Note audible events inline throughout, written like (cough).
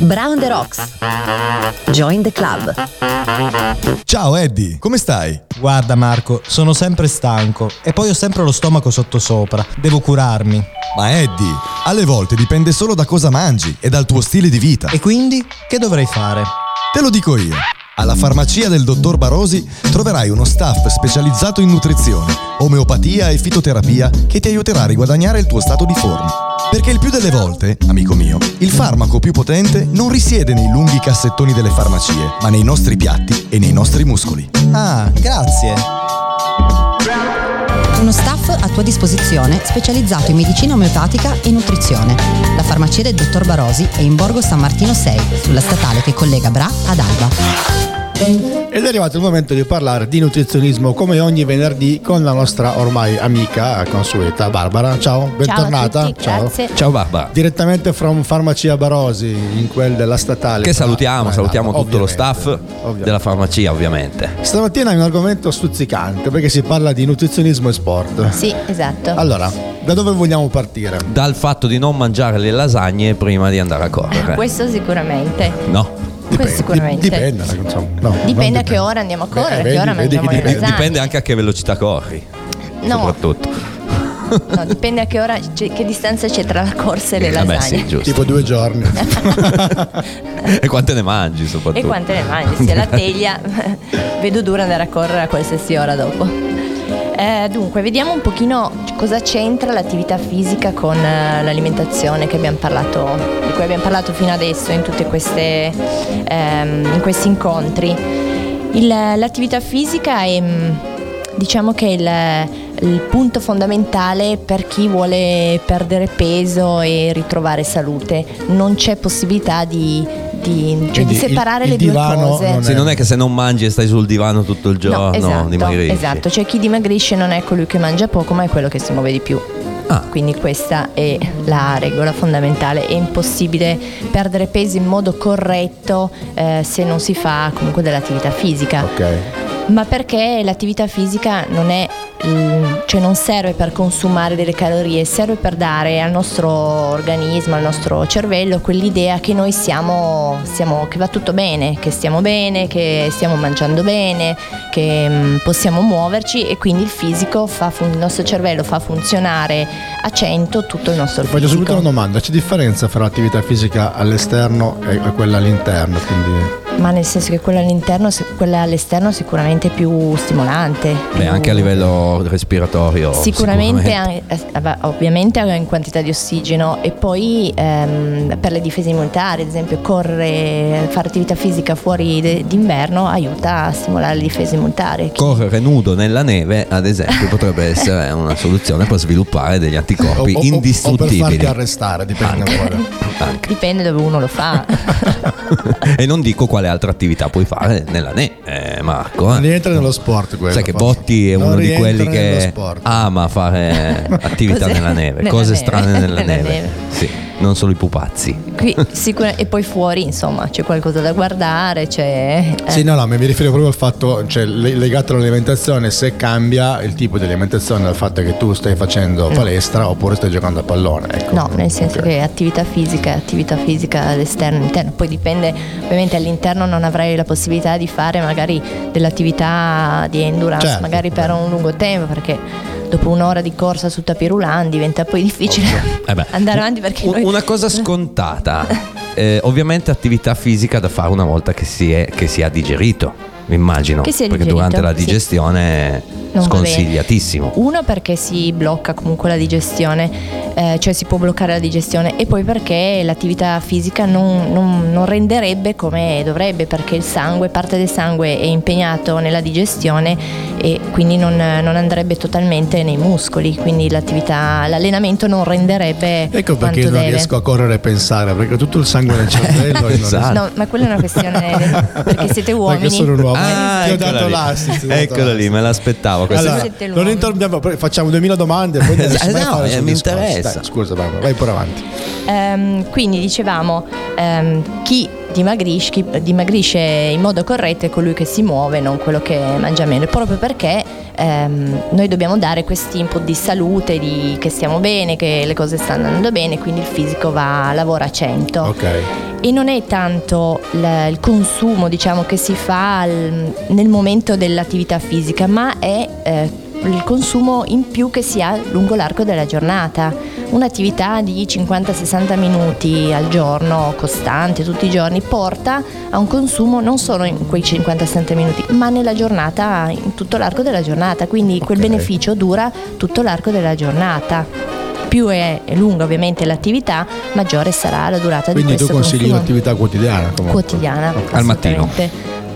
Brown the Rocks. Join the club. Ciao Eddie, come stai? Guarda Marco, sono sempre stanco e poi ho sempre lo stomaco sottosopra. Devo curarmi. Ma Eddie, alle volte dipende solo da cosa mangi e dal tuo stile di vita. E quindi che dovrei fare? Te lo dico io. Alla farmacia del dottor Barosi troverai uno staff specializzato in nutrizione, omeopatia e fitoterapia che ti aiuterà a riguadagnare il tuo stato di forma. Perché il più delle volte, amico mio, il farmaco più potente non risiede nei lunghi cassettoni delle farmacie, ma nei nostri piatti e nei nostri muscoli. Ah, grazie. Uno staff a tua disposizione specializzato in medicina omeopatica e nutrizione. La farmacia del dottor Barosi è in Borgo San Martino 6, sulla statale che collega Bra ad Alba. Ed è arrivato il momento di parlare di nutrizionismo come ogni venerdì con la nostra ormai amica consueta Barbara. Ciao, bentornata. Ciao, a tutti, grazie. Ciao Barbara. Direttamente from Farmacia Barosi, in quel della statale. Che salutiamo, Eh, salutiamo tutto lo ovviamente, staff ovviamente. della farmacia ovviamente. Stamattina è un argomento stuzzicante perché si parla di nutrizionismo e sport. Sì, esatto. Allora, da dove vogliamo partire? Dal fatto di non mangiare le lasagne prima di andare a correre. Questo sicuramente. No, Questo sicuramente. Dipende, insomma. No, Dipende a che ora andiamo a correre, a Beh, che ora vedi, vedi mangiamo le dipende. dipende anche a che velocità corri. No, Soprattutto. no, dipende a che ora, cioè, che distanza c'è tra la corsa e le Vabbè, lasagne. sì, giusto. Tipo due giorni. (laughs) e quante ne mangi soprattutto? E quante ne mangi? Sia la (laughs) teglia, vedo dura andare a correre a qualsiasi ora dopo. Eh, dunque, vediamo un pochino cosa c'entra l'attività fisica con eh, l'alimentazione parlato, di cui abbiamo parlato fino adesso in tutti in questi incontri. Il- l'attività fisica è mm, diciamo che il, il punto fondamentale per chi vuole perdere peso e ritrovare salute. Non c'è possibilità di, di- cioè di il- separare il le due cose. non Sì, non è che se non mangi e stai sul divano tutto il giorno No, esatto, dimagrisci. esatto, cioè chi dimagrisce non è colui che mangia poco, ma è quello che si muove di più. Ah. Quindi questa è la regola fondamentale. È impossibile perdere peso in modo corretto eh, se non si fa comunque dell'attività fisica. ok. Ma perché l'attività fisica non è mm, cioè non serve per consumare delle calorie, serve per dare al nostro organismo, al nostro cervello quell'idea che noi siamo, siamo che va tutto bene, che stiamo bene, che stiamo mangiando bene, che mm, possiamo muoverci e quindi il fisico fa fun- il nostro cervello fa funzionare a 100 tutto il nostro Ti fisico. subito una domanda, c'è differenza fra l'attività fisica all'esterno e e quella all'interno? Quindi... Ma nel senso che quella all'interno, quella all'esterno sicuramente è più stimolante. Beh, più- anche a livello respiratorio. Sicuramente, an- eh, ovviamente in quantità di ossigeno e poi ehm, per le difese immunitarie, ad esempio correre, fare attività fisica fuori de- d'inverno aiuta a stimolare le difese immunitarie. Chi- Correre nudo nella neve, ad esempio, potrebbe essere (laughs) una soluzione per sviluppare degli anticorpi o, o- o per indistruttibili. farti arrestare, dipende Anche. Anche. Dipende dove uno lo fa. (laughs) e non dico quale altra attività puoi fare nella neve, eh, Marco. Non eh. rientra nello sport quello. Sai che forse. Botti è Non uno di quelli che ama fare (laughs) attività nella neve, Nella cose neve. strane nella, Nella neve. neve. Sì, non solo i pupazzi. Qui sicura- e poi fuori, insomma, c'è qualcosa da guardare, c'è... eh. Sì, no, no, mi riferivo proprio al fatto, cioè le- legato all'alimentazione, se cambia il tipo di alimentazione dal fatto che tu stai facendo palestra oppure stai giocando a pallone. Ecco. No, nel senso Ok. che attività fisica è attività fisica all'esterno all'interno. Poi dipende, ovviamente all'interno non avrai la possibilità di fare magari dell'attività di endurance, Certo, magari per un lungo tempo, perché dopo un'ora di corsa su tapirulan diventa poi difficile Eh (laughs) andare avanti perché un- noi- Una cosa scontata, eh, ovviamente attività fisica da fare una volta che si, è, che si ha digerito, immagino, Che si è perché digerito, durante la sì. digestione bene. sconsigliatissimo. Uno perché si blocca comunque la digestione, eh, cioè si può bloccare la digestione e poi perché l'attività fisica non, non- non renderebbe come dovrebbe perché il sangue, parte del sangue è impegnato nella digestione e quindi non, non andrebbe totalmente nei muscoli, quindi l'attività, l'allenamento non renderebbe Ecco quanto perché non deve. riesco a correre e pensare, perché tutto il sangue nel (laughs) cervello. non Esatto. No, ma quella è una questione (laughs) perché siete uomini. Perché sono un uomo. Ah, Ti ho eccola dato lì. l'assist. Eccola lì, me l'aspettavo. Allora, non interrompiamo, poi facciamo 2000 domande poi (laughs) no, fare eh, sul mi interessa. Dai, scusa, Barbara, vai pure avanti. Ehm, quindi dicevamo, ehm, chi dimagrisce, chi dimagrisce in modo corretto è colui che si muove, non quello che mangia meno, proprio perché ehm, noi dobbiamo dare questi input di salute, di che stiamo bene, che le cose stanno andando bene, quindi il fisico va, lavora a 100. Ok. e non è tanto l- il consumo diciamo, che si fa al- nel momento dell'attività fisica, ma è eh, il consumo in più che si ha lungo l'arco della giornata. Un'attività di 50-60 minuti al giorno, costante tutti i giorni, porta a un consumo non solo in quei 50-60 minuti, ma nella giornata, in tutto l'arco della giornata. Quindi quel Ok. beneficio dura tutto l'arco della giornata. Più è, lunga ovviamente l'attività, maggiore sarà la durata Quindi di tu questo consigli consumo un'attività quotidiana comunque. quotidiana Al mattino.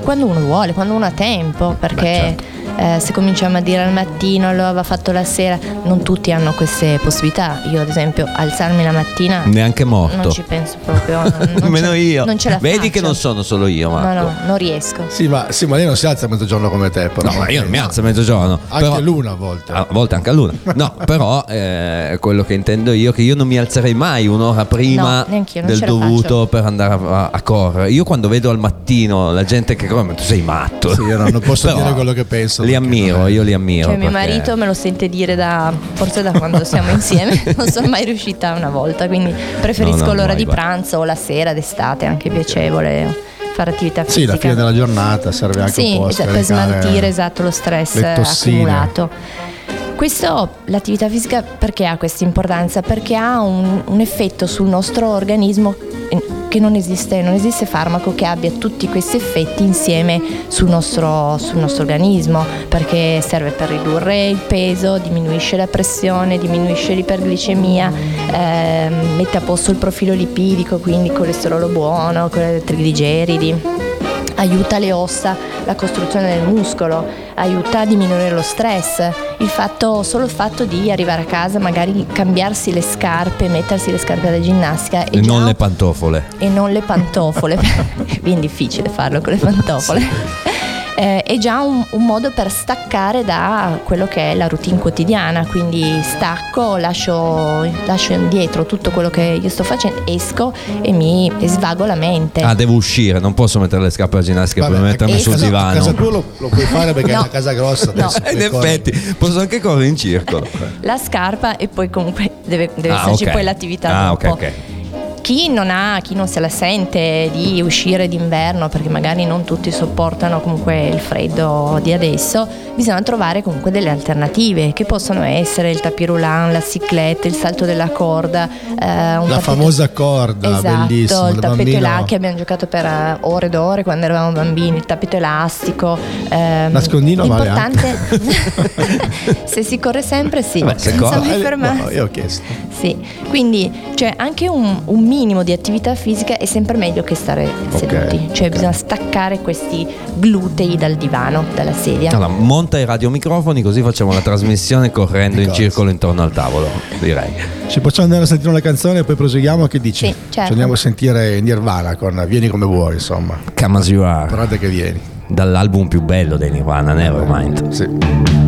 quando uno vuole quando uno ha tempo perché certo. Eh, se cominciamo a dire al mattino allora va fatto la sera non tutti hanno queste possibilità io ad esempio alzarmi la mattina Neanche morto. non ci penso proprio non, Nemmeno (laughs) io. non ce la Vedi faccio. che non sono solo io, no Marco. no non riesco Sì ma, sì, ma lei non si alza a mezzogiorno come te. Però. No, ma io non mi alzo a mezzogiorno. Anche però- l'una a volte. A volte anche a luna. No, (laughs) però eh, quello che intendo io è che io non mi alzerei mai un'ora prima No, del dovuto faccio. per andare a, a correre. Io quando vedo al mattino la gente che corre, ma tu sei matto. Sì, io non- non posso (laughs) Però dire quello che penso, Li perché ammiro, non io li ammiro. Cioè, mio perché- marito me lo sente dire da forse da quando siamo (laughs) insieme, (laughs) non sono mai riuscita una volta, quindi preferisco No, no, l'ora mai, di guarda. pranzo o la sera d'estate, anche piacevole fare attività Sì, fisica. la fine della giornata serve anche Sì, un po' a esatto, per smaltire esatto, lo stress accumulato. Questo, l'attività fisica perché ha questa importanza? Perché ha un, un effetto sul nostro organismo eh, che non esiste, non esiste farmaco che abbia tutti questi effetti insieme sul nostro, sul nostro organismo, perché serve per ridurre il peso, diminuisce la pressione, diminuisce l'iperglicemia, ehm, mette a posto il profilo lipidico, quindi colesterolo buono, trigligeridi aiuta le ossa, la costruzione del muscolo, aiuta a diminuire lo stress. Il fatto, solo il fatto di arrivare a casa, magari cambiarsi le scarpe, mettersi le scarpe da ginnastica e, E non le pantofole. e non le pantofole, (laughs) è ben difficile farlo con le (laughs) pantofole. Eh, è già un, un modo per staccare da quello che è la routine quotidiana, quindi stacco, lascio, lascio indietro tutto quello che io sto facendo, esco e mi e svago la mente. Ah, devo uscire, non posso mettere le scarpe da ginnastica Vabbè, per mettermi sul casa- divano. A casa tua lo, lo puoi fare perché (laughs) No. è una casa grossa No. adesso. In effetti, posso anche correre in circolo. la scarpa e poi comunque deve, deve Ah, esserci ok. poi l'attività Ah, dopo. ok, ok. Chi non ha, chi non se la sente di uscire d'inverno perché magari non tutti sopportano comunque il freddo di adesso, bisogna trovare comunque delle alternative che possono essere il tapirulan, la ciclette, il salto della corda, eh, La tappeto- famosa corda, esatto, bellissimo. il tappeto bambino. elastico che abbiamo giocato per eh, ore ed ore quando eravamo bambini, il tappeto elastico. ehm, Nascondino vale L'importante (laughs) (laughs) se si corre sempre sì, se senza mai Eh, fermarsi. no, io ho chiesto. Sì, quindi cioè, anche un, un minimo di attività fisica è sempre meglio che stare seduti, cioè ok. bisogna staccare questi glutei dal divano, dalla sedia. Allora, monta i radiomicrofoni così facciamo la trasmissione correndo in circolo intorno al tavolo, direi. Ci possiamo andare a sentire una canzone e poi proseguiamo? Che dici? Sì, certo. Ci andiamo a sentire Nirvana con Vieni come vuoi, insomma. Come as you are, Guarda che vieni. dall'album più bello dei Nirvana, Nevermind. Sì.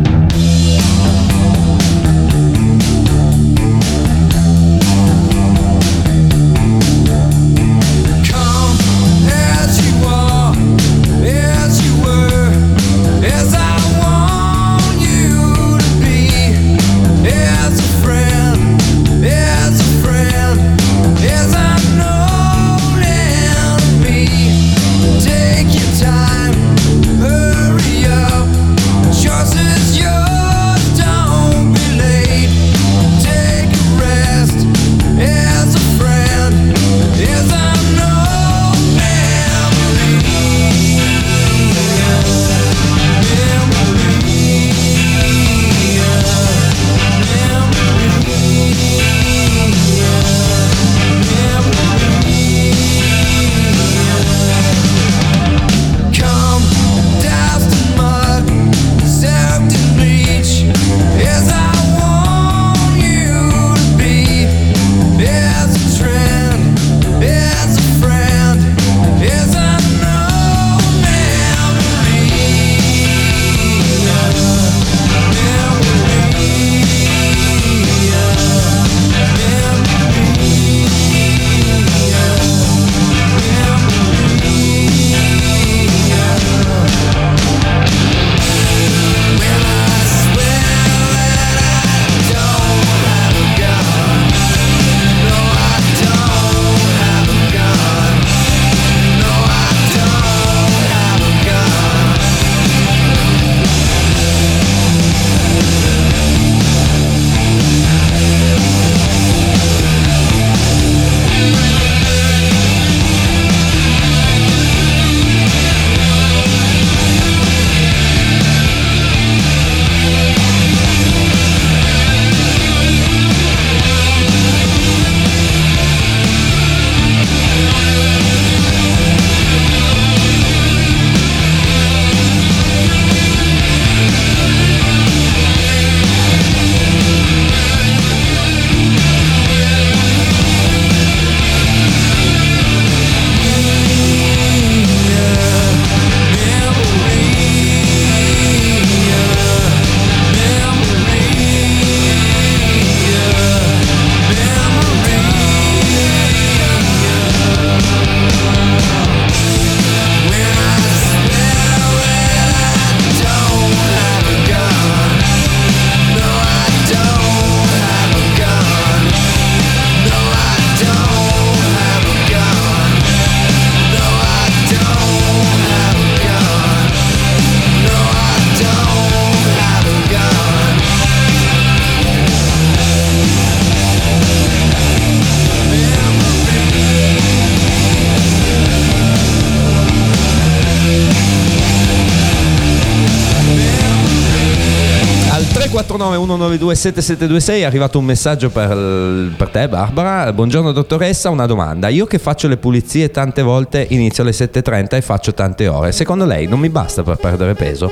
349 192 7726 è arrivato un messaggio per, per te Barbara. Buongiorno dottoressa, una domanda. Io che faccio le pulizie tante volte inizio alle 7.30 e faccio tante ore. Secondo lei non mi basta per perdere peso?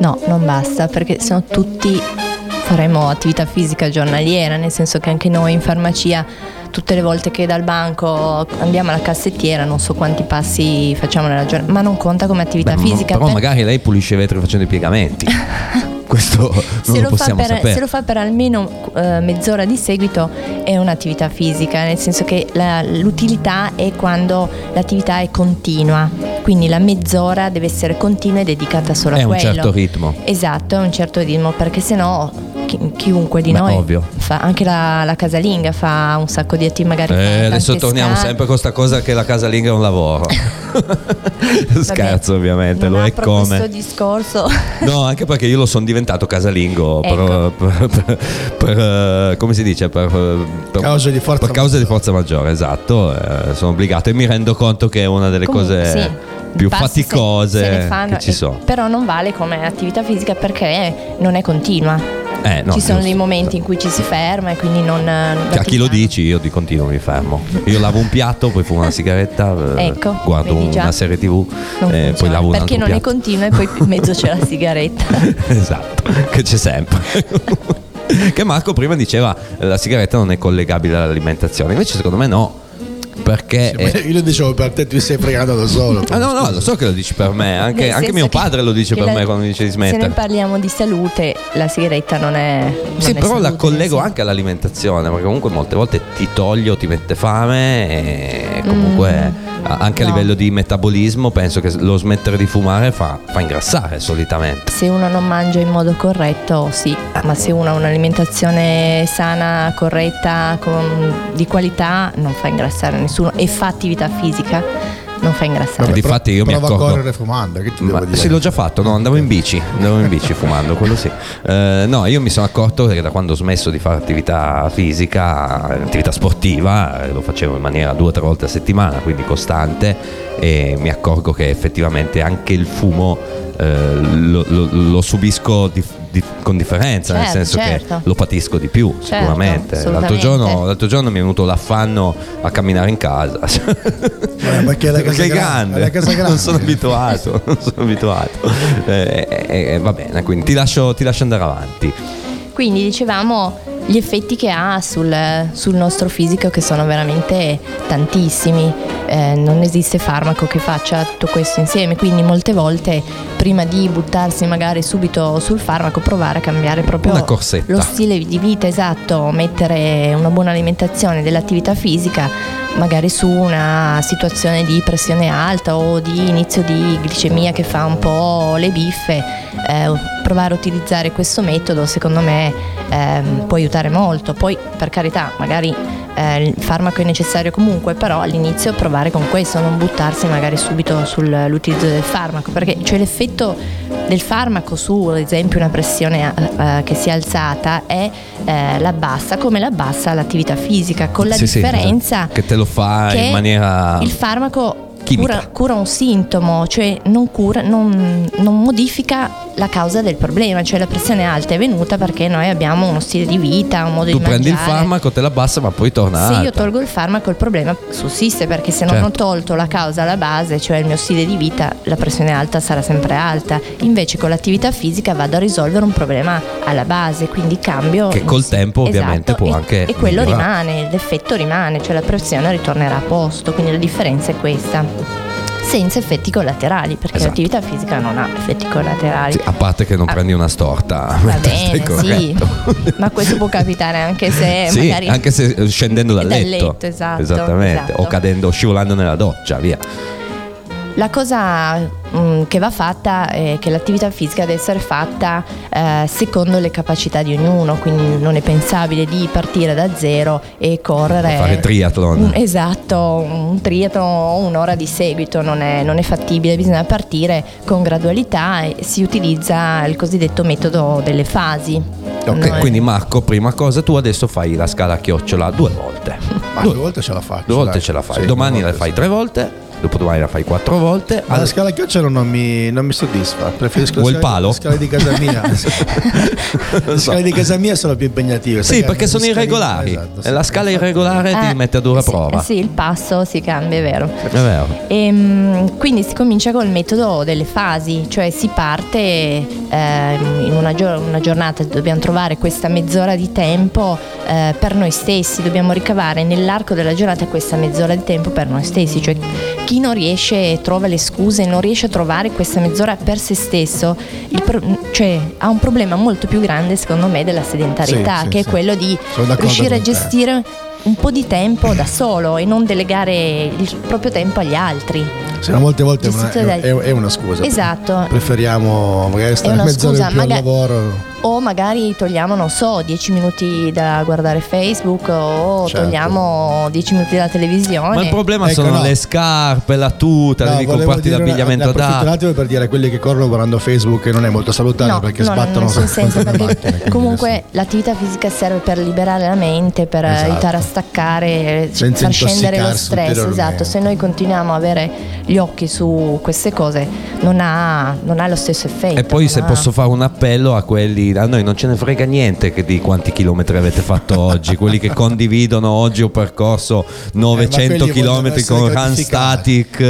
No, non basta perché se no tutti faremo attività fisica giornaliera, nel senso che anche noi in farmacia tutte le volte che dal banco andiamo alla cassettiera non so quanti passi facciamo nella giornata, ma non conta come attività Beh, fisica. però per- magari lei pulisce i vetri facendo i piegamenti. (laughs) Questo non se lo lo, fa possiamo per, sapere. se lo fa per almeno eh, mezz'ora di seguito è un'attività fisica, nel senso che la- l'utilità è quando l'attività è continua, quindi la mezz'ora deve essere continua e dedicata solo È a un quello. certo ritmo. Esatto, è un certo ritmo, perché sennò chi- chiunque di Beh, noi ovvio. fa anche la, la casalinga fa un sacco di attività magari Eh, adesso torniamo sempre con questa cosa che la casalinga è un lavoro. (laughs) (laughs) Scherzo Vabbè, ovviamente, lo è apro questo come. discorso (laughs) No, anche perché io lo sono diventato casalingo per, Ecco. per- per- per, eh, come si dice per, per- Cause di forza per cause di maggiore. forza maggiore, esatto. eh, sono obbligato e mi rendo conto che è una delle Comunque, cose sì, più passi se- faticose se ne fanno che ci e- sono. Però non vale come attività fisica perché non è continua. Eh, no, ci sono dei momenti in cui ci si ferma e quindi non... Che a chi lo dici io di continuo mi fermo. Io lavo un piatto, poi fumo una sigaretta, eh, Ecco, guardo una serie tv, Non e poi lavo un perché non è piatto. continua e poi in (laughs) mezzo c'è la sigaretta. (laughs) esatto, che c'è sempre. (laughs) che Marco prima diceva eh, la sigaretta non è collegabile all'alimentazione, invece secondo me no, perché... eh, Io lo dicevo per te, tu sei fregato da solo. Ah no, no, lo so che lo dici per me, anche, anche mio padre lo dice per la- me quando dice di Se noi smettere. parliamo di salute, la sigaretta non è... non Sì, è però la salute, collego sì. anche all'alimentazione, perché comunque molte volte ti toglie o ti mette fame e comunque a- anche a no. livello di metabolismo penso che lo smettere di fumare fa, fa ingrassare solitamente. Se uno non mangia in modo corretto, sì, ma se uno ha un'alimentazione sana, corretta, con- di qualità, non fa ingrassare nessuno e fa attività fisica, non fa ingrassare. Vabbè, Difatti io mi accorgo- a correre fumando, che ti Ma devo dire? sì, l'ho già fatto, no, andavo in bici, andavo in bici fumando, quello sì. Eh, no, io mi sono accorto che da quando ho smesso di fare attività fisica, attività sportiva, eh, lo facevo in maniera due o tre volte a settimana, quindi costante, e mi accorgo che effettivamente anche il fumo eh, lo, lo- lo subisco di- di- con differenza, nel Certo, senso certo. che lo patisco di più, Certo, sicuramente. L'altro giorno, l'altro giorno mi è venuto l'affanno a camminare in casa. Eh, (laughs) perché è la casa Perché grande, grande, casa (laughs) grande. non sono abituato, non sono abituato. Eh, va bene, quindi ti lascio, ti lascio andare avanti. Quindi dicevamo gli effetti che ha sul, sul nostro fisico che sono veramente tantissimi. Eh, non esiste farmaco che faccia tutto questo insieme, quindi molte volte prima di buttarsi magari subito sul farmaco provare a cambiare proprio lo stile di vita esatto, mettere una buona alimentazione dell'attività fisica magari su una situazione di pressione alta o di inizio di glicemia che fa un po' le biffe, eh, provare a utilizzare questo metodo secondo me ehm, può aiutare molto. Poi per carità, magari eh, il farmaco è necessario comunque, però all'inizio provare con questo, non buttarsi magari subito sull'utilizzo del farmaco, perché cioè l'effetto del farmaco su ad esempio una pressione eh, che si è alzata è eh, la bassa come la bassa l'attività fisica con la Sì, sì, differenza che te lo fa in maniera il farmaco cura, cura un sintomo cioè non, cura, non, non modifica la causa del problema cioè la pressione alta è venuta perché noi abbiamo uno stile di vita un modo tu di prendi il mangiare farmaco, te la abbassa, ma poi torna se io alta. tolgo il farmaco il problema sussiste perché se non Certo. ho tolto la causa alla base, cioè il mio stile di vita, la pressione alta sarà sempre alta. Invece con l'attività fisica vado a risolvere un problema alla base, quindi cambio. Che col tempo, ovviamente, Esatto, può e- anche E quello migliorare. rimane, l'effetto rimane, cioè la pressione ritornerà a posto, quindi la differenza è questa. Senza effetti collaterali, perché Esatto. l'attività fisica non ha effetti collaterali. Sì, a parte che non Ah. prendi una storta. Va (laughs) bene, sì, ma questo può capitare anche se (laughs) Sì, magari anche se scendendo dal Dal letto. letto, esatto, Esattamente. esatto. O cadendo, scivolando nella doccia, via. La cosa mm, che va fatta è che l'attività fisica deve essere fatta eh, secondo le capacità di ognuno, quindi non è pensabile di partire da zero e correre. Fare triathlon. Un- esatto, un triathlon o un'ora di seguito non è, non è fattibile, bisogna partire con gradualità e si utilizza il cosiddetto metodo delle fasi. Ok, No, quindi Marco, prima cosa, tu adesso fai la scala a chiocciola due volte. Ma due volte ce la faccio. Due volte dai. ce la fai. Sì, Domani due la fai sì. tre volte dopodomani la fai quattro volte. Ma la Al- scala a chiocciolo non mi, non mi soddisfa. Preferisco Vuoi il palo? Le scale di casa mia. (laughs) le scale di casa mia sono più impegnative. Sì, perché sono irregolari. esatto, sì. E la scala irregolare ti Eh, mette a dura sì, prova. Sì, il passo si cambia, è vero. È vero. Ehm, quindi si comincia col metodo delle fasi, cioè si parte ehm, in una, gio- una giornata, dobbiamo trovare questa mezz'ora di tempo eh, per noi stessi, dobbiamo ricavare nell'arco della giornata questa mezz'ora di tempo per noi stessi, cioè chi non riesce, trova le scuse, non riesce a trovare questa mezz'ora per se stesso, pro- cioè, ha un problema molto più grande secondo me della sedentarietà, Sì, che sì. è quello di riuscire a gestire un po' di tempo da solo e non delegare il proprio tempo agli altri. Sì, ma molte volte una, è- è una scusa. Esatto. Preferiamo magari stare mezz'ora scusa, in più maga- al lavoro. O magari togliamo, non so, 10 minuti da guardare Facebook o Certo. togliamo 10 minuti dalla televisione. Ma il problema Ecco, sono no. le scarpe, la tuta, No, devi comprarti l'abbigliamento approfitto un attimo per dire a quelli che corrono guardando Facebook che non è molto salutare No, perché no, sbattono nessun (laughs) senso, perché macchine, quindi comunque l'attività fisica serve per liberare la mente, per Esatto. aiutare a staccare, Senza far scendere lo stress. Esatto, se noi continuiamo a avere gli occhi su queste cose non ha, non ha lo stesso effetto. E poi se ha- posso fare un appello a quelli, a noi non ce ne frega niente che di quanti chilometri avete fatto (laughs) oggi, quelli che condividono oggi ho percorso 900 quelli vogliono km con Run. Static.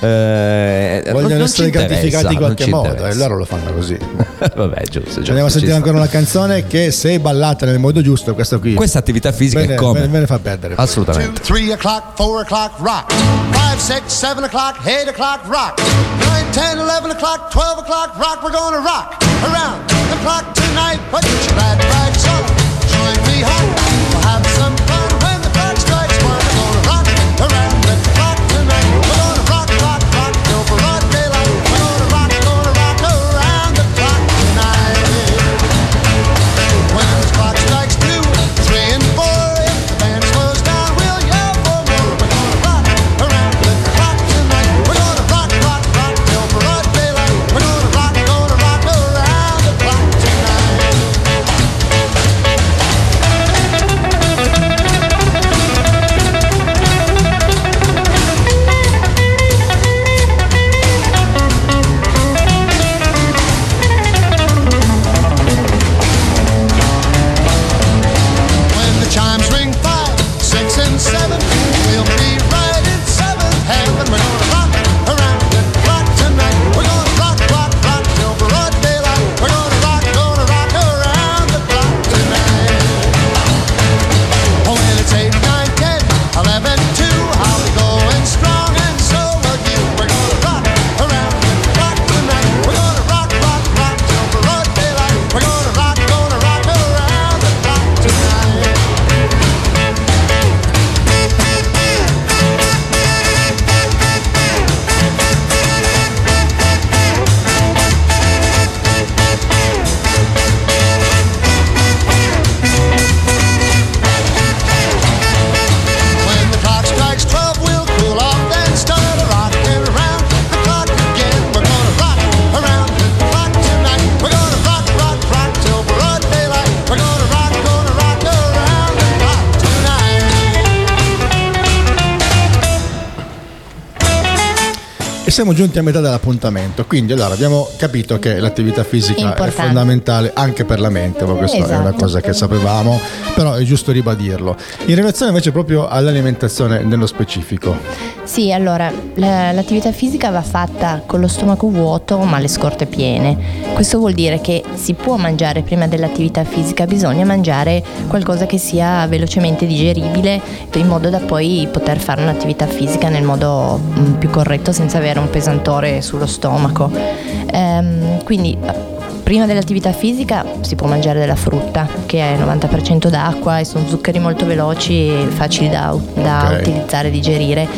eh, non- vogliono essere gratificati in qualche modo e loro lo fanno così. (laughs) Vabbè, giusto, giusto. Andiamo a sentire ancora una canzone che se ballata nel modo giusto, questa qui Questa attività fisica Bene, è come? bene, bene fa perdere. Assolutamente. Two, three o'clock, four o'clock, rock. Five, six, seven o'clock, eight o'clock, rock. Nine, ten, eleven o'clock, twelve o'clock, rock. We're gonna rock around the clock tonight. Put your glad rags on. Join me home. E siamo giunti a metà dell'appuntamento, quindi allora abbiamo capito che l'attività fisica è Importante. fondamentale anche per la mente, ma questa è una Esatto. cosa che sapevamo, però è giusto ribadirlo. In relazione invece proprio all'alimentazione nello specifico, Sì, allora la- l'attività fisica va fatta con lo stomaco vuoto ma le scorte piene. Questo vuol dire che si può mangiare prima dell'attività fisica, bisogna mangiare qualcosa che sia velocemente digeribile in modo da poi poter fare un'attività fisica nel modo mm, più corretto senza avere un pesantore sullo stomaco. Ehm, quindi prima dell'attività fisica si può mangiare della frutta che è 90% d'acqua e sono zuccheri molto veloci e facili da, da Ok. utilizzare e digerire.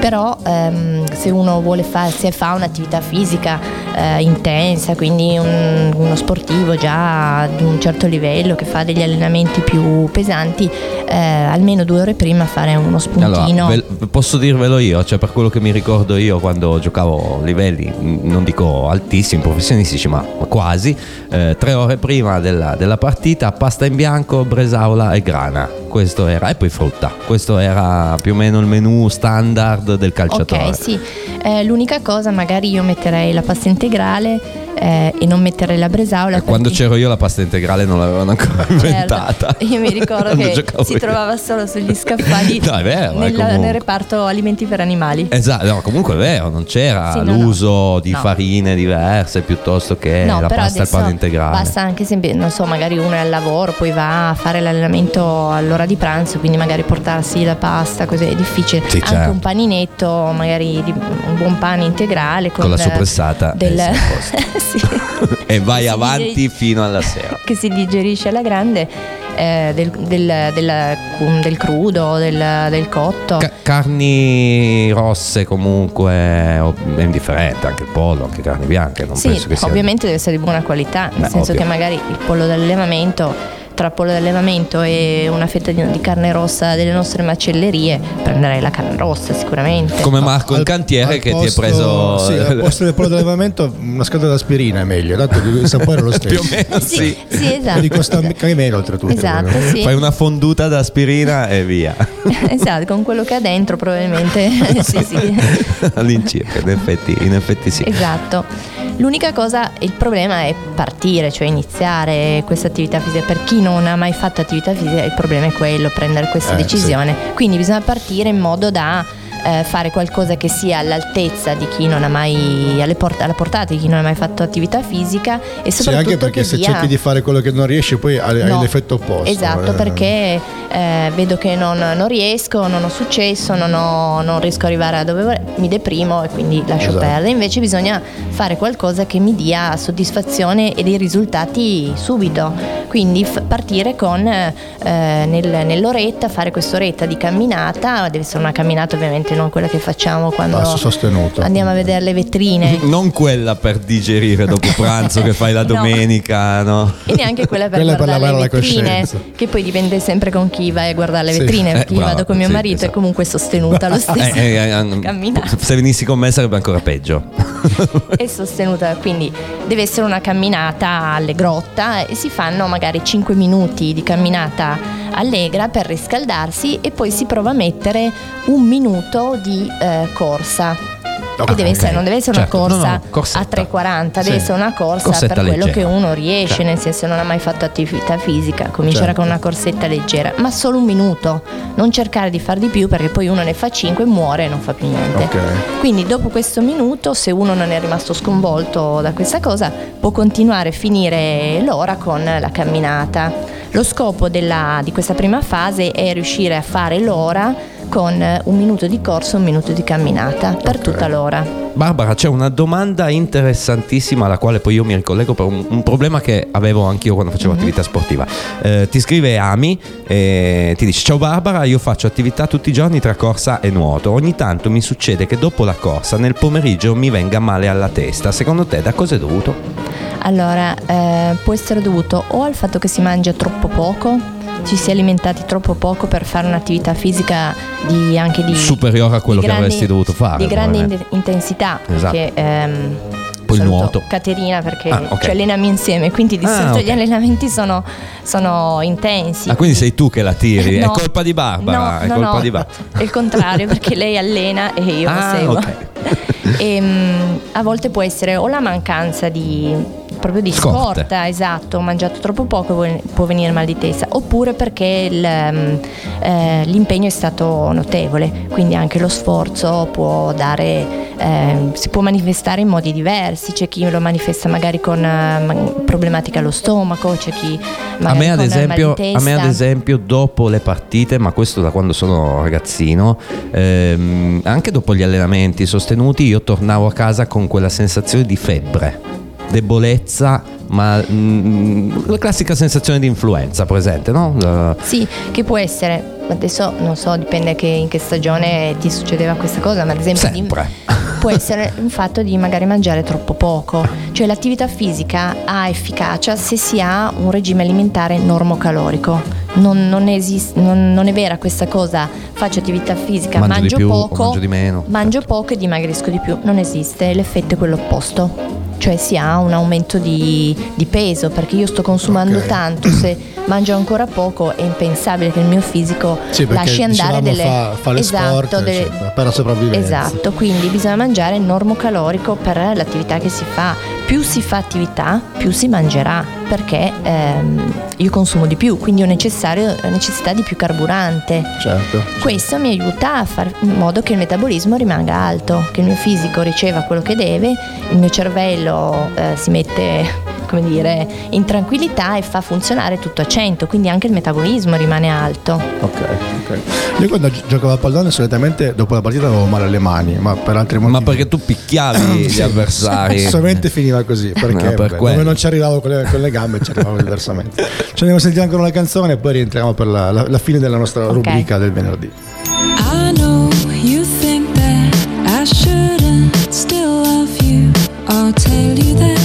Però ehm, se uno vuole fare, se fa un'attività fisica eh, intensa, quindi un- uno sportivo già di un certo livello che fa degli allenamenti più pesanti, eh, almeno due ore prima fare uno spuntino. Allora, ve- posso dirvelo io, cioè per quello che mi ricordo io quando giocavo a livelli, non dico altissimi, professionistici, ma ma quasi, eh, tre ore prima della, della partita, pasta in bianco, bresaola e grana. questo era, e poi frutta. Questo era più o meno il menù standard del calciatore. Ok, sì. Eh, l'unica cosa, magari io metterei la pasta integrale eh, e non metterei la bresaola. Quando perché- c'ero io la pasta integrale non l'avevano ancora inventata. Certo. (laughs) Io mi ricordo Quando che si io. trovava solo sugli scaffali (laughs) No, è vero, eh, nel, reparto alimenti per animali. Esatto, no, comunque è vero, non c'era Sì, no, l'uso di farine diverse piuttosto che la pasta al pane integrale. basta anche se, non so, magari uno è al lavoro, poi va a fare l'allenamento all'ora di pranzo, quindi magari portarsi la pasta, così è difficile. Sì, anche certo. un paninetto, magari un buon pane integrale con, Con la eh, soppressata, del, eh, (laughs) sì. e vai Si avanti digerisce- fino alla sera. (laughs) che si digerisce alla grande eh, del, del- del- del crudo, del, del cotto. Ca- carni rosse comunque è indifferente, anche il pollo, anche carni bianche, non Sì, penso che sia ovviamente deve essere di buona qualità, nel Beh, senso ovvio. che magari il pollo d'allevamento, tra pollo d'allevamento e una fetta di, di carne rossa delle nostre macellerie, prenderei la carne rossa sicuramente. come Marco in Al- cantiere al che posto- ti è preso Sì, al posto del pollo d'allevamento una scatola d'aspirina è meglio, tanto il sapore è lo stesso. (laughs) più o meno sì, sì. sì, esatto. E costa anche meno oltretutto. Esatto, sì. Fai una fonduta d'aspirina e via. (laughs) esatto, con quello che ha dentro probabilmente (laughs) sì, sì. All'incirca, in effetti, in effetti sì. Esatto. L'unica cosa, il problema è partire, cioè iniziare questa attività fisica. Per chi non ha mai fatto attività fisica, il problema è quello, prendere questa Eh, decisione. Quindi bisogna partire in modo da eh, fare qualcosa che sia all'altezza di chi non ha mai, alle port- alla portata di chi non ha mai fatto attività fisica e Sì, soprattutto anche perché se dia- cerchi di fare quello che non riesci poi hai, No. l'effetto opposto. Esatto, eh. perché eh, vedo che non, non riesco, non ho successo, non, ho- non riesco ad arrivare a dove vorrei, mi deprimo e quindi lascio Esatto. perdere. Invece bisogna fare qualcosa che mi dia soddisfazione e dei risultati subito. Quindi f- partire con eh, nel- nell'oretta, fare quest'oretta di camminata, deve essere una camminata ovviamente non quella che facciamo quando andiamo a vedere le vetrine. (laughs) Non quella per digerire dopo pranzo che fai la (laughs) No. domenica, no? E neanche quella per Quella per guardare lavare le vetrine, coscienza. che poi dipende sempre con chi vai a guardare le Sì. vetrine. Eh, perché io brava, vado con mio sì, marito esatto. e comunque sostenuta lo (laughs) stesso. Eh, eh, eh, se venissi con me sarebbe ancora peggio. è sostenuta, quindi deve essere una camminata alle grotta e si fanno magari 5 minuti di camminata allegra per riscaldarsi e poi si prova a mettere un minuto di eh, corsa. Ok, che deve essere, non deve essere certo. una No, corsa no, corsetta. a 3,40, deve Sì. essere una corsa Corsetta per quello leggera. che uno riesce, Certo. nel senso non ha mai fatto attività fisica, comincerà Certo. con una corsetta leggera, ma solo un minuto, non cercare di far di più perché poi uno ne fa 5 e muore e non fa più niente. Ok. Quindi dopo questo minuto, se uno non è rimasto sconvolto da questa cosa, può continuare a finire l'ora con la camminata. Lo scopo della- di questa prima fase è riuscire a fare l'ora con un minuto di corso e un minuto di camminata per tutta l'ora. Barbara, c'è una domanda interessantissima alla quale poi io mi ricollego per un, un problema che avevo anch'io quando facevo Mhm. attività sportiva. Eh, ti scrive Ami e ti dice: Ciao Barbara, io faccio attività tutti i giorni tra corsa e nuoto. Ogni tanto mi succede che dopo la corsa nel pomeriggio mi venga male alla testa. Secondo te da cosa è dovuto? Allora, eh, può essere dovuto o al fatto che si mangia troppo poco, ci si è alimentati troppo poco per fare un'attività fisica di, anche di Superiore a quello che grandi- avresti dovuto fare, Di grande in- intensità. Esatto. Perché, ehm, Poi il nuoto. Caterina perché Ah, ok. ci alleniamo insieme, quindi di Ah, solito ok. gli allenamenti sono, sono intensi. Ah, quindi sei tu che la tiri? No. È colpa di Barbara? No, è no, colpa no, di Barbara. È il contrario, (laughs) perché lei allena e io Ah, seguo. ok. (laughs) E, mm, a volte può essere o la mancanza di proprio di Scorte. scorta, esatto, ho mangiato troppo poco può- può venire mal di testa, oppure perché il, mm, eh, l'impegno è stato notevole, quindi anche lo sforzo può dare, eh, si può manifestare in modi diversi, c'è chi lo manifesta magari con eh, ma- problematiche allo stomaco, c'è chi A magari me, ad con esempio, mal di a me ad esempio dopo le partite, ma questo da quando sono ragazzino, ehm, anche dopo gli allenamenti sostenuti, io tornavo a casa con quella sensazione di febbre, debolezza, ma mm, la classica sensazione di influenza presente, no? La- Sì, che può essere, adesso non so, dipende che in che stagione ti succedeva questa cosa, ma ad esempio di- Sempre. (laughs) può essere un fatto di magari mangiare troppo poco, cioè l'attività fisica ha efficacia se si ha un regime alimentare normocalorico. Non, non esist- non- non è vera questa cosa, faccio attività fisica, Mangio di mangio più poco, mangio di meno. mangio poco e dimagrisco di più, non esiste, l'effetto è quello opposto. Cioè cioè si ha un aumento di, di peso perché io sto consumando Ok. tanto, se mangio ancora poco è impensabile che il mio fisico Sì, lasci andare dicevamo delle fa- fa le esatto, sport, delle- eccetera, per la sopravvivenza. Esatto, quindi bisogna mangiare normocalorico per l'attività che si fa. Più si fa attività, più si mangerà, perché ehm, io consumo di più, quindi ho necessario- ho necessità di più carburante. Certo. Questo mi aiuta a fare in modo che il metabolismo rimanga alto, che il mio fisico riceva quello che deve, il mio cervello eh, si mette come dire, in tranquillità e fa funzionare tutto a 100, quindi anche il metabolismo rimane alto. Ok, ok. Io quando gi- giocavo a pallone solitamente dopo la partita avevo male alle mani, ma per altri motivi. Ma perché tu picchiavi (coughs) gli avversari? (laughs) Solamente finiva così, perché No, per quello. come non ci arrivavo con le, con le gambe, ci arrivavo diversamente. (laughs) Ci andiamo a sentire ancora una canzone e poi rientriamo per la, la- la fine della nostra Ok. rubrica del venerdì. I know you think that I shouldn't still love you. I'll tell you that.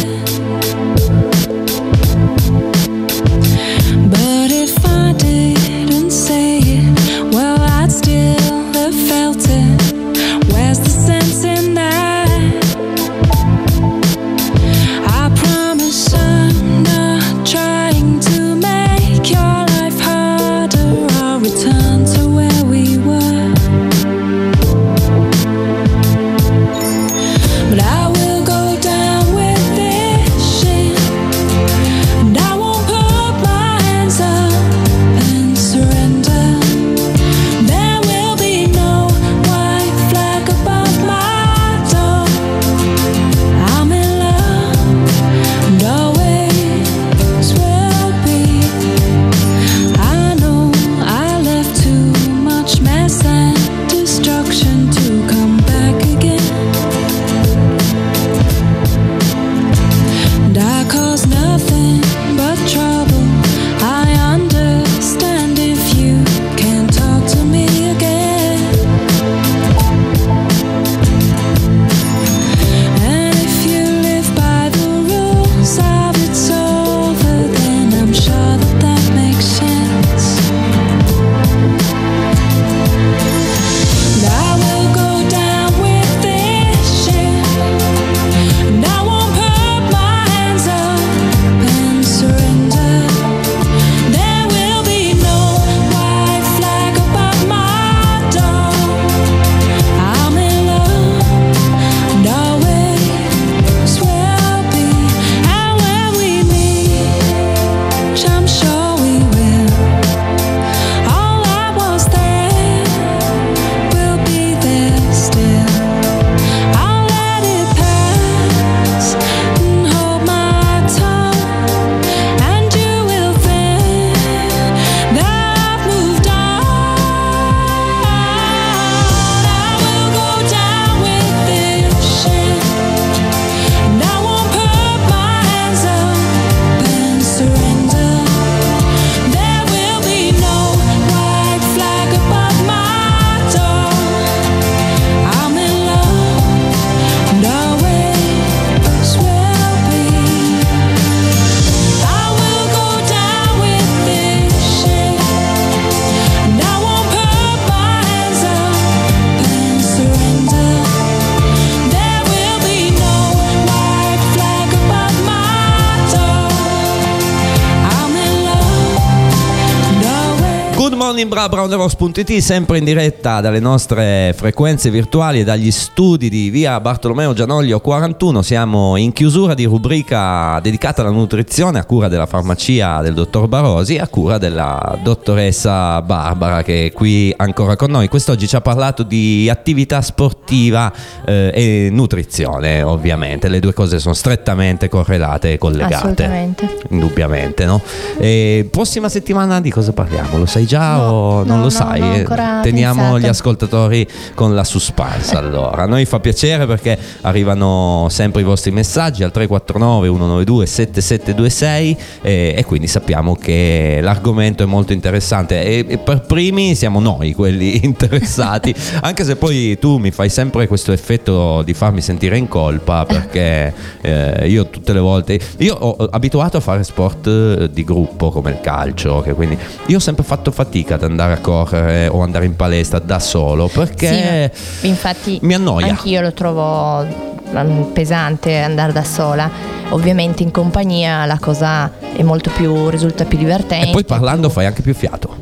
Morning bra browneros.it sempre in diretta dalle nostre frequenze virtuali e dagli studi di via Bartolomeo Gianoglio 41 siamo in chiusura di rubrica dedicata alla nutrizione a cura della farmacia del dottor Barosi a cura della dottoressa Barbara che è qui ancora con noi quest'oggi ci ha parlato di attività sportiva eh, e nutrizione ovviamente le due cose sono strettamente correlate e collegate Assolutamente. indubbiamente no? E prossima settimana di cosa parliamo? Lo sai già No, o non no, lo no, sai? ancora Teniamo pensato. gli ascoltatori con la suspense allora. A noi fa piacere perché arrivano sempre i vostri messaggi al 349 192 7726 e, e quindi sappiamo che l'argomento è molto interessante e, e per primi siamo noi quelli (laughs) interessati, (laughs) anche se poi tu mi fai sempre questo effetto di farmi sentire in colpa perché (laughs) eh, io tutte le volte io ho ho abituato a fare sport eh, di gruppo come il calcio, che quindi io ho sempre fatto fatica ad andare a correre o andare in palestra da solo perché Sì, infatti mi annoia. Anch'io lo trovo mm, pesante andare da sola. Ovviamente in compagnia la cosa è molto più, risulta più divertente. E poi parlando fai anche più fiato.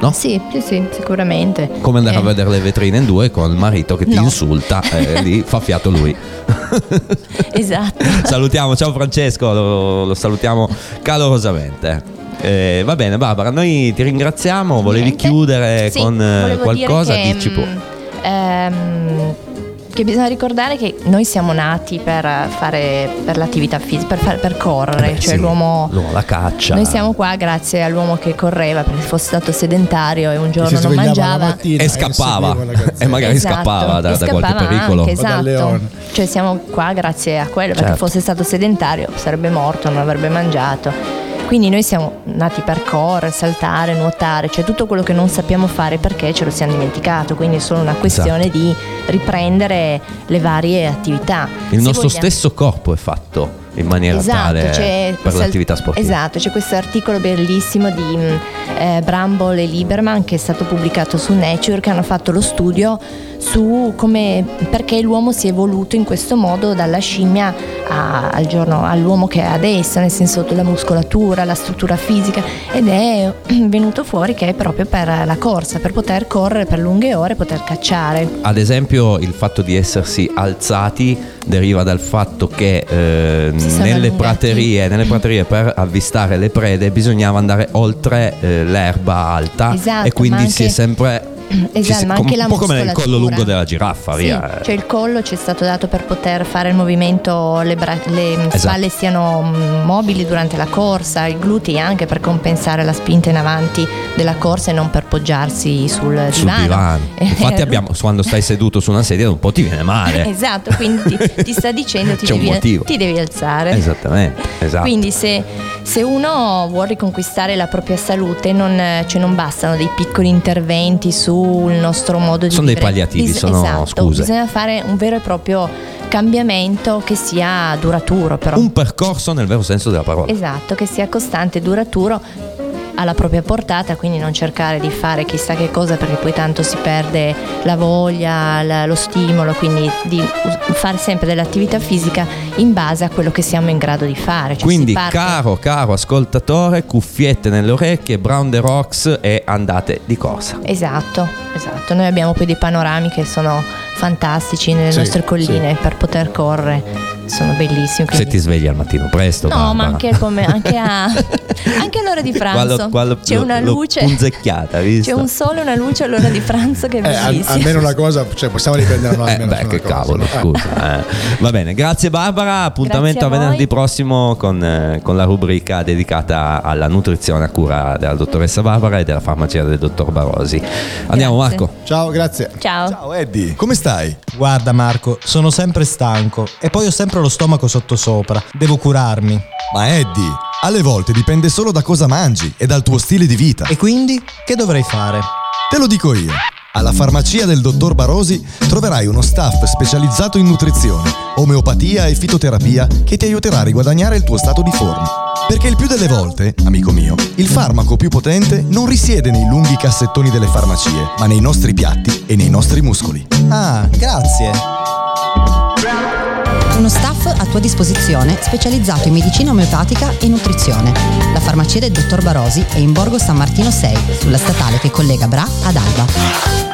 No? Sì, sì, sì, sicuramente. Come andare Eh, a vedere le vetrine in due con il marito che ti No. insulta e (laughs) lì fa fiato lui. Esatto. (laughs) salutiamo, ciao Francesco, lo, lo salutiamo calorosamente. Eh, va bene Barbara, noi ti ringraziamo, volevi Niente. chiudere Sì, con eh, qualcosa? dire che, Dici pure. mm, ehm, che bisogna ricordare che noi siamo nati per fare per l'attività fisica, per, fare- per correre, Eh beh, cioè sì, l'uomo l'uomo, la caccia. Noi siamo qua grazie all'uomo che correva perché se fosse stato sedentario e un giorno non mangiava E scappava. E magari Esatto, scappava da, da qualche scappava pericolo. anche, O dal esatto. leone. Cioè siamo qua grazie a quello, perché Certo. fosse stato sedentario sarebbe morto, non avrebbe mangiato. Quindi noi siamo nati per correre, saltare, nuotare, cioè tutto quello che non sappiamo fare perché ce lo siamo dimenticato, quindi è solo una questione Esatto. di riprendere le varie attività. Il Se nostro vogliamo- stesso corpo è fatto in maniera Esatto, tale per l'attività sportiva. Esatto, c'è questo articolo bellissimo di mh, eh, Bramble e Lieberman che è stato pubblicato su Nature che hanno fatto lo studio su come, perché l'uomo si è evoluto in questo modo dalla scimmia a- al giorno, all'uomo che è adesso, nel senso la muscolatura, la struttura fisica ed è (clears throat) venuto fuori che è proprio per la corsa, per poter correre per lunghe ore, poter cacciare. Ad esempio il fatto di essersi alzati deriva dal fatto che eh, nelle, praterie, nelle praterie per avvistare le prede bisognava andare oltre eh, l'erba alta Esatto, e quindi si è sempre Esatto, ma anche la un po' come il collo muscolatura. lungo della giraffa, Sì, via. cioè il collo ci è stato dato per poter fare il movimento, le, bra- le Esatto. spalle siano mm, mobili durante la corsa, i glutei anche per compensare la spinta in avanti della corsa e non per poggiarsi sul divano. sul divano. Eh, (laughs) Infatti abbiamo, quando stai seduto su una sedia un po' ti viene male. (laughs) Esatto, quindi ti, (laughs) ti sta dicendo ti devi, ti devi alzare. Esattamente, esatto. Quindi se, se uno vuole riconquistare la propria salute non, cioè non bastano dei piccoli interventi sul nostro modo di Sono dei vivere. palliativi, Bis- sono esatto, scuse. Bisogna fare un vero e proprio cambiamento che sia duraturo però. un percorso nel vero senso della parola. Esatto, che sia costante e duraturo alla propria portata, quindi non cercare di fare chissà che cosa perché poi tanto si perde la voglia, la- lo stimolo, quindi di fare sempre dell'attività fisica in base a quello che siamo in grado di fare. Cioè, Quindi, parte- caro, caro ascoltatore, cuffiette nelle orecchie, Brown the Rocks e andate di corsa. Esatto, esatto. Noi abbiamo poi dei panorami che sono fantastici nelle Sì, nostre colline per poter correre. Sono bellissimi. Se quindi- ti svegli al mattino presto. No, ma Barbara. anche, come- anche a, (laughs) anche all'ora di pranzo. Quello- quello- c'è una l'ho luce. punzecchiata, visto? C'è un sole e una luce all'ora di pranzo che è Eh, al- bellissima. almeno una cosa, cioè possiamo riprendere Eh, almeno beh, su una che cosa, cavolo? Eh. scusa. eh. Va bene, grazie Barbara. Appuntamento Grazie a a venerdì prossimo con, eh, con la rubrica dedicata alla nutrizione a cura della dottoressa Barbara e della farmacia del dottor Barosi. Andiamo, Grazie. Marco. Ciao, grazie. Ciao. Ciao Eddie, come stai? Guarda Marco, sono sempre stanco e poi ho sempre lo stomaco sottosopra. Devo curarmi. Ma Eddie, alle volte dipende solo da cosa mangi e dal tuo stile di vita. E quindi che dovrei fare? Te lo dico io. Alla farmacia del dottor Barosi troverai uno staff specializzato in nutrizione, omeopatia e fitoterapia che ti aiuterà a riguadagnare il tuo stato di forma. Perché il più delle volte, amico mio, il farmaco più potente non risiede nei lunghi cassettoni delle farmacie, ma nei nostri piatti e nei nostri muscoli. Ah, grazie. Uno staff a tua disposizione specializzato in medicina omeopatica e nutrizione. La farmacia del dottor Barosi è in Borgo San Martino 6, sulla statale che collega Bra ad Alba.